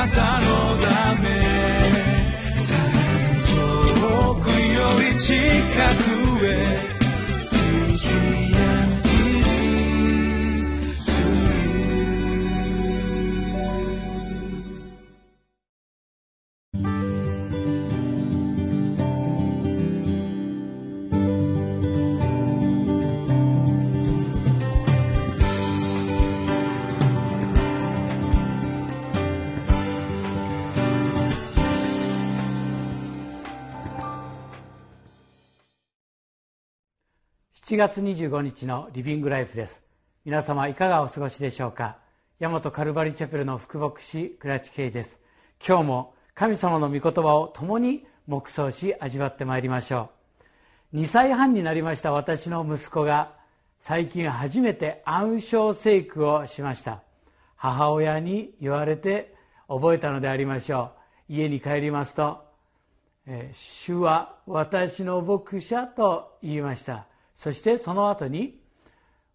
なたのため。遠くより近く。7月25日のリビングライフです。皆様いかがお過ごしでしょうか？大和カルバリチャペルの副牧師倉地圭です。今日も神様の御言葉を共に黙想し味わってまいりましょう。2歳半になりました私の息子が最近初めて暗唱聖句をしました。母親に言われて覚えたのでありましょう。家に帰りますと「え主は私の牧者」と言いました。そしてその後に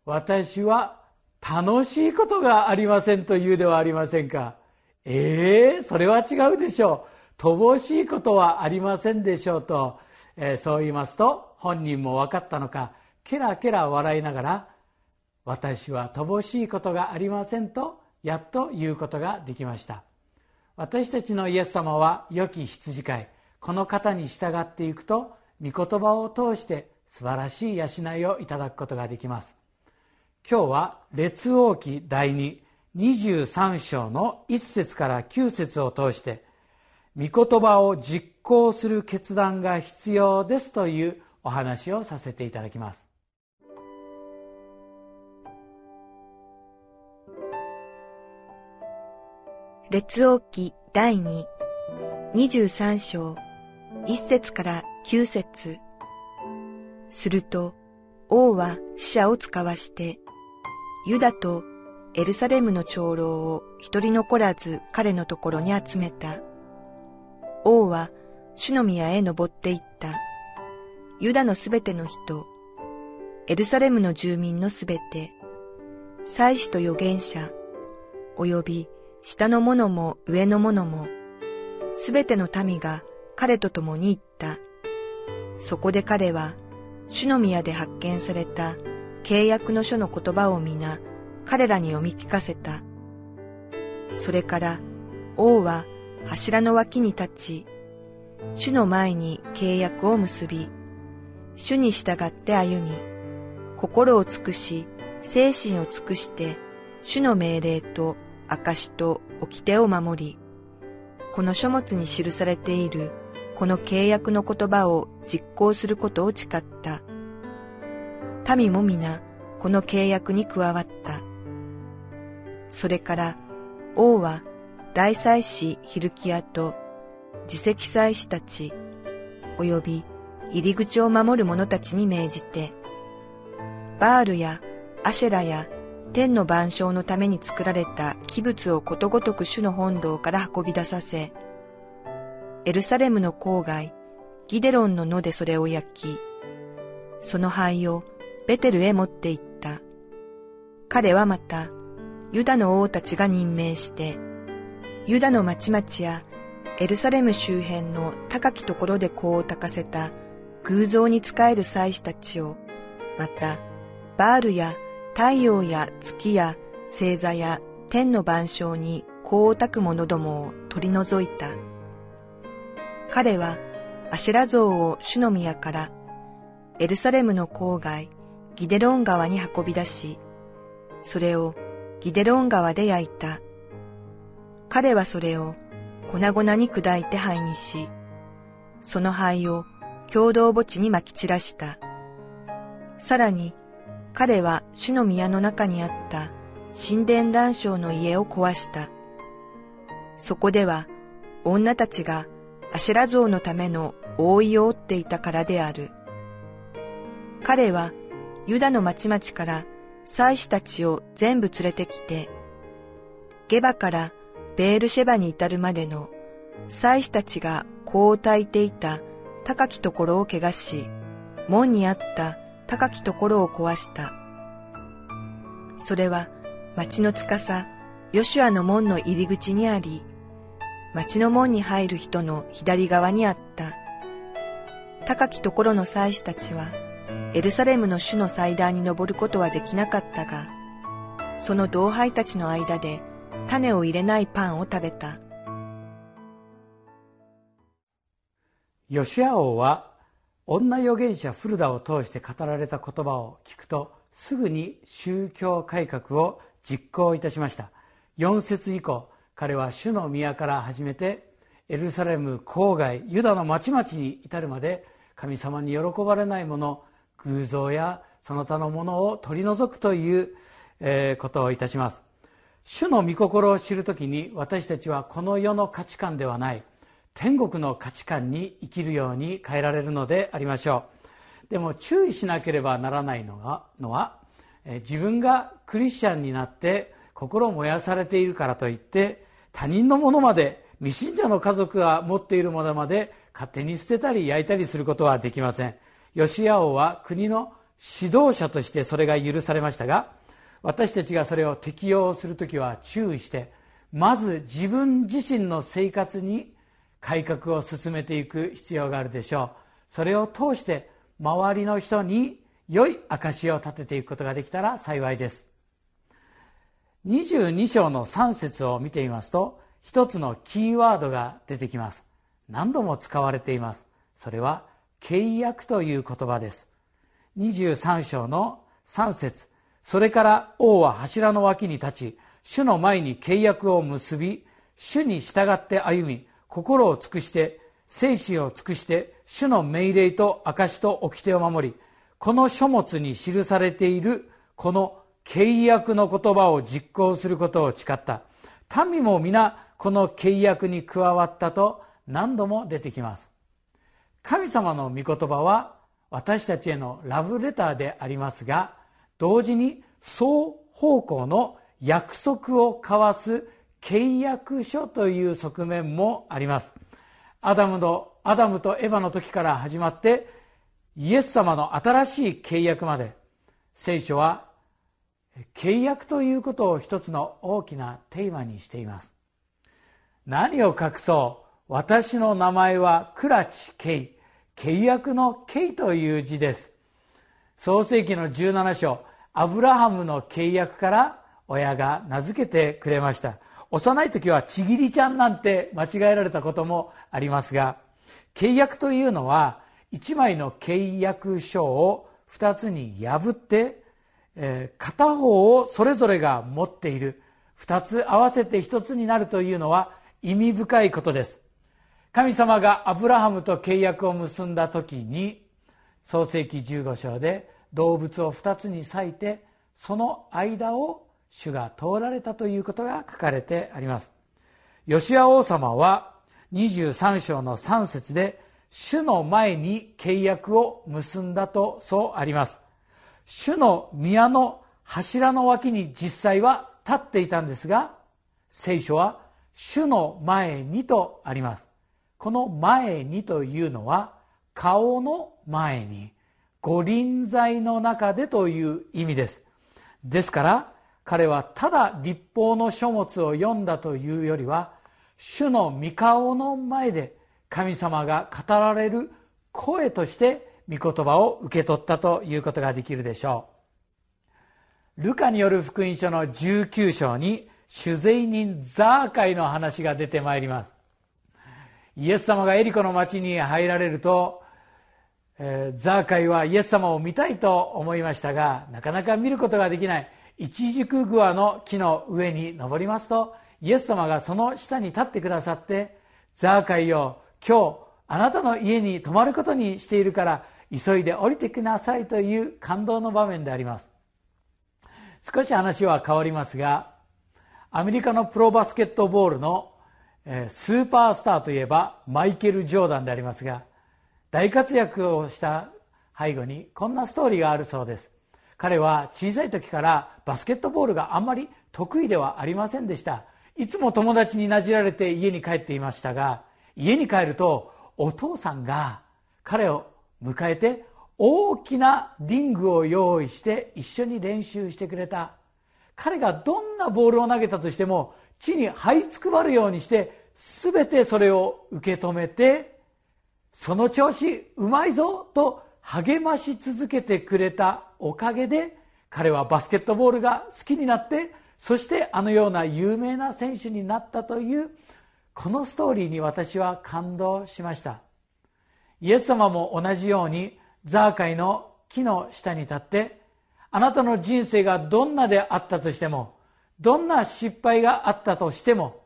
私は楽しいことがありませんと言うではありませんか。ええー、それは違うでしょう。乏しいことはありませんでしょうと、えー、そう言いますと本人も分かったのか。ケラケラ笑いながら私は乏しいことがありませんとやっと言うことができました。私たちのイエス様は良き羊飼い。この方に従っていくと御言葉を通して素晴らしい養いをいただくことができます。今日は列王記第223章の1節から9節を通して御言葉を実行する決断が必要ですというお話をさせていただきます。列王記第223章1節から9節。すると、王は死者を使わして、ユダとエルサレムの長老を一人残らず彼のところに集めた。王は主の宮へ登って行った。ユダのすべての人、エルサレムの住民のすべて、祭司と預言者、及び下の者も上の者も、すべての民が彼と共に行った。そこで彼は主の宮で発見された契約の書の言葉を皆彼らに読み聞かせた。それから王は柱の脇に立ち、主の前に契約を結び、主に従って歩み、心を尽くし、精神を尽くして、主の命令と証と掟を守り、この書物に記されているこの契約の言葉を実行することを誓った。民も皆この契約に加わった。それから王は大祭司ヒルキアと自責祭司たち及び入り口を守る者たちに命じて、バールやアシェラや天の万象のために作られた器物をことごとく主の本堂から運び出させ、エルサレムの郊外、ギデロンの野でそれを焼き、その灰をベテルへ持って行った。彼はまた、ユダの王たちが任命して、ユダの町々やエルサレム周辺の高きところで香を焚かせた偶像に仕える祭司たちを、また、バールや太陽や月や星座や天の万象に香を焚く者どもを取り除いた。彼はアシェラ像を主の宮からエルサレムの郊外ギデロン川に運び出し、それをギデロン川で焼いた。彼はそれを粉々に砕いて灰にし、その灰を共同墓地に撒き散らした。さらに彼は主の宮の中にあった神殿断章の家を壊した。そこでは女たちがアシェラ像のための覆いを折っていたからである。彼はユダの町々から祭司たちを全部連れてきて、ゲバからベールシェバに至るまでの祭司たちが香を焚いていた高きところを怪我し、門にあった高きところを壊した。それは町の司、ヨシュアの門の入り口にあり、町の門に入る人の左側にあった。高きところの祭司たちは、エルサレムの主の祭壇に登ることはできなかったが、その同輩たちの間で種を入れないパンを食べた。ヨシア王は女預言者フルダを通して語られた言葉を聞くとすぐに宗教改革を実行いたしました4節以降彼は主の宮から始めてエルサレム郊外ユダの町々に至るまで神様に喜ばれないもの偶像やその他のものを取り除くということをいたします。主の御心を知るときに私たちはこの世の価値観ではない天国の価値観に生きるように変えられるのでありましょう。でも注意しなければならないのはのは自分がクリスチャンになって心燃やされているからといって他人のものまで未信者の家族が持っているものまで勝手に捨てたり焼いたりすることはできません。ヨシア王は国の指導者としてそれが許されましたが私たちがそれを適用する時は注意してまず自分自身の生活に改革を進めていく必要があるでしょう。それを通して周りの人に良い証を立てていくことができたら幸いです。22章の3節を見てみますと一つのキーワードが出てきます。何度も使われています。それは契約という言葉です。23章の3節。それから王は柱の脇に立ち主の前に契約を結び主に従って歩み心を尽くして精神を尽くして主の命令と証と掟を守りこの書物に記されているこの契約の言葉を実行することを誓った。民も皆この契約に加わったと何度も出てきます。神様の御言葉は私たちへのラブレターでありますが同時に双方向の約束を交わす契約書という側面もあります。アダムのアダムとエヴァの時から始まってイエス様の新しい契約まで。聖書は契約ということを一つの大きなテーマにしています。何を隠そう。私の名前はクラチケイ。契約のケイという字です。創世紀の17章。アブラハムの契約から親が名付けてくれました。幼い時はちぎりちゃんなんて間違えられたこともありますが契約というのは1枚の契約書を2つに破って、えー、片方をそれぞれが持っている。2つ合わせて1つになるというのは意味深いことです。神様がアブラハムと契約を結んだ時に創世紀15章で動物を2つに裂いてその間を主が通られたということが書かれてあります。ヨシア王様は23章の3節で主の前に契約を結んだとそうあります。主の宮の柱の脇に実際は立っていたんですが聖書は主の前にとあります。この前にというのは顔の前に御臨在の中でという意味です。ですから彼はただ立法の書物を読んだというよりは主の御顔の前で神様が語られる声として御言葉を受け取ったということができるでしょう。ルカによる福音書の19章に酒税人ザーカイの話が出てまいります。イエス様がエリコの町に入られると、えー、ザーカイはイエス様を見たいと思いましたがなかなか見ることができない。イチジクグアの木の上に登りますとイエス様がその下に立ってくださってザーカイよ今日あなたの家に泊まることにしているから急いで降りてきなさいという感動の場面であります。少し話は変わりますがアメリカのプロバスケットボールのスーパースターといえばマイケル・ジョーダンでありますが大活躍をした背後にこんなストーリーがあるそうです。彼は小さい時からバスケットボールがあんまり得意ではありませんでした。いつも友達になじられて家に帰っていましたが家に帰るとお父さんが彼を迎えて大きなリングを用意して一緒に練習してくれた。彼がどんなボールを投げたとしても地に這いつくばるようにして全てそれを受け止めてその調子うまいぞと励まし続けてくれたおかげで彼はバスケットボールが好きになってそしてあのような有名な選手になったというこのストーリーに私は感動しました。イエス様も同じようにザーカイの木の下に立ってあなたの人生がどんなであったとしてもどんな失敗があったとしても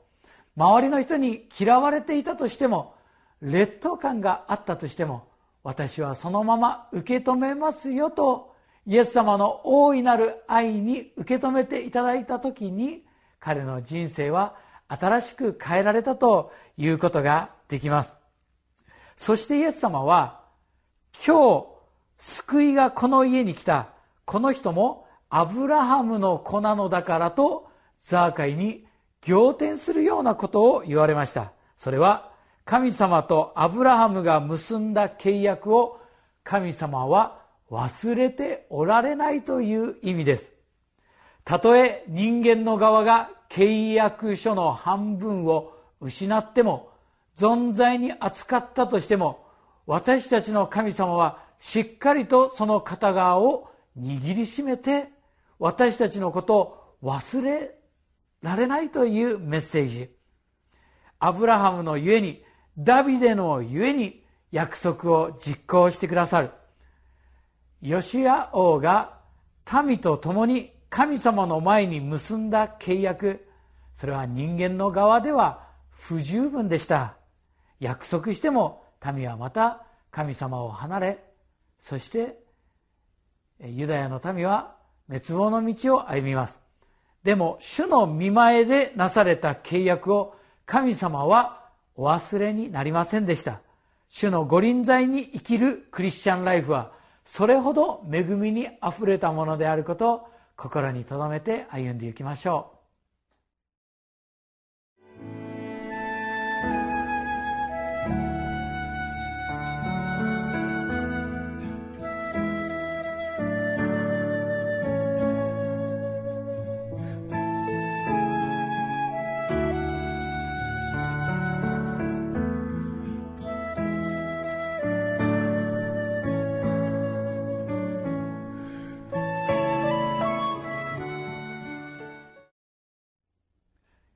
周りの人に嫌われていたとしても劣等感があったとしても私はそのまま受け止めますよとイエス様の大いなる愛に受け止めていただいた時に彼の人生は新しく変えられたということができます。そしてイエス様は今日救いがこの家に来たこの人もアブラハムの子なのだからとザーカイに仰天するようなことを言われました。それは神様とアブラハムが結んだ契約を神様は忘れておられないという意味です。たとえ人間の側が契約書の半分を失っても存在に扱ったとしても私たちの神様はしっかりとその片側を握りしめて私たちのことを忘れられないというメッセージ。アブラハムのゆえにダビデのゆえに約束を実行してくださる。ヨシア王が民と共に神様の前に結んだ契約。それは人間の側では不十分でした。約束しても民はまた神様を離れそしてユダヤの民は滅亡の道を歩みます。でも主の見前でなされた契約を神様はお忘れになりませんでした。主の御臨在に生きるクリスチャンライフはそれほど恵みにあふれたものであることを心に留めて歩んでいきましょう。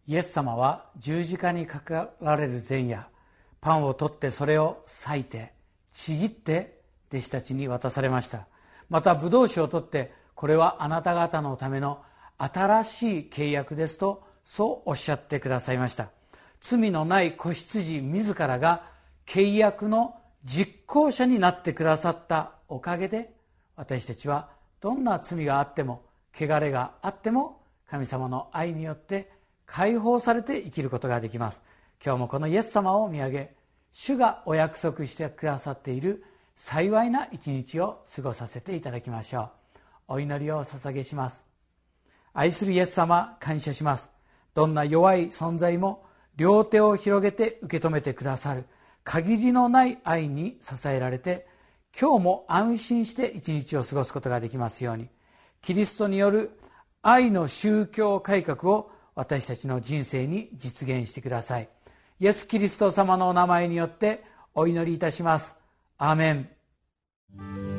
イエス様は十字架にかかられる前夜パンを取ってそれを裂いてちぎって弟子たちに渡されました。またブドウ酒を取ってこれはあなた方のための新しい契約ですとそうおっしゃってくださいました。罪のない子羊自らが契約の実行者になってくださったおかげで私たちはどんな罪があっても汚れがあっても神様の愛によって解放されて生きることができます。今日もこのイエス様を見上げ主がお約束してくださっている幸いな一日を過ごさせていただきましょう。お祈りを捧げします。愛するイエス様感謝します。どんな弱い存在も両手を広げて受け止めてくださる。限りのない愛に支えられて今日も安心して一日を過ごすことができますように。キリストによる愛の宗教改革を私たちの人生に実現してください。イエス・キリスト様のお名前によってお祈りいたします。アーメン。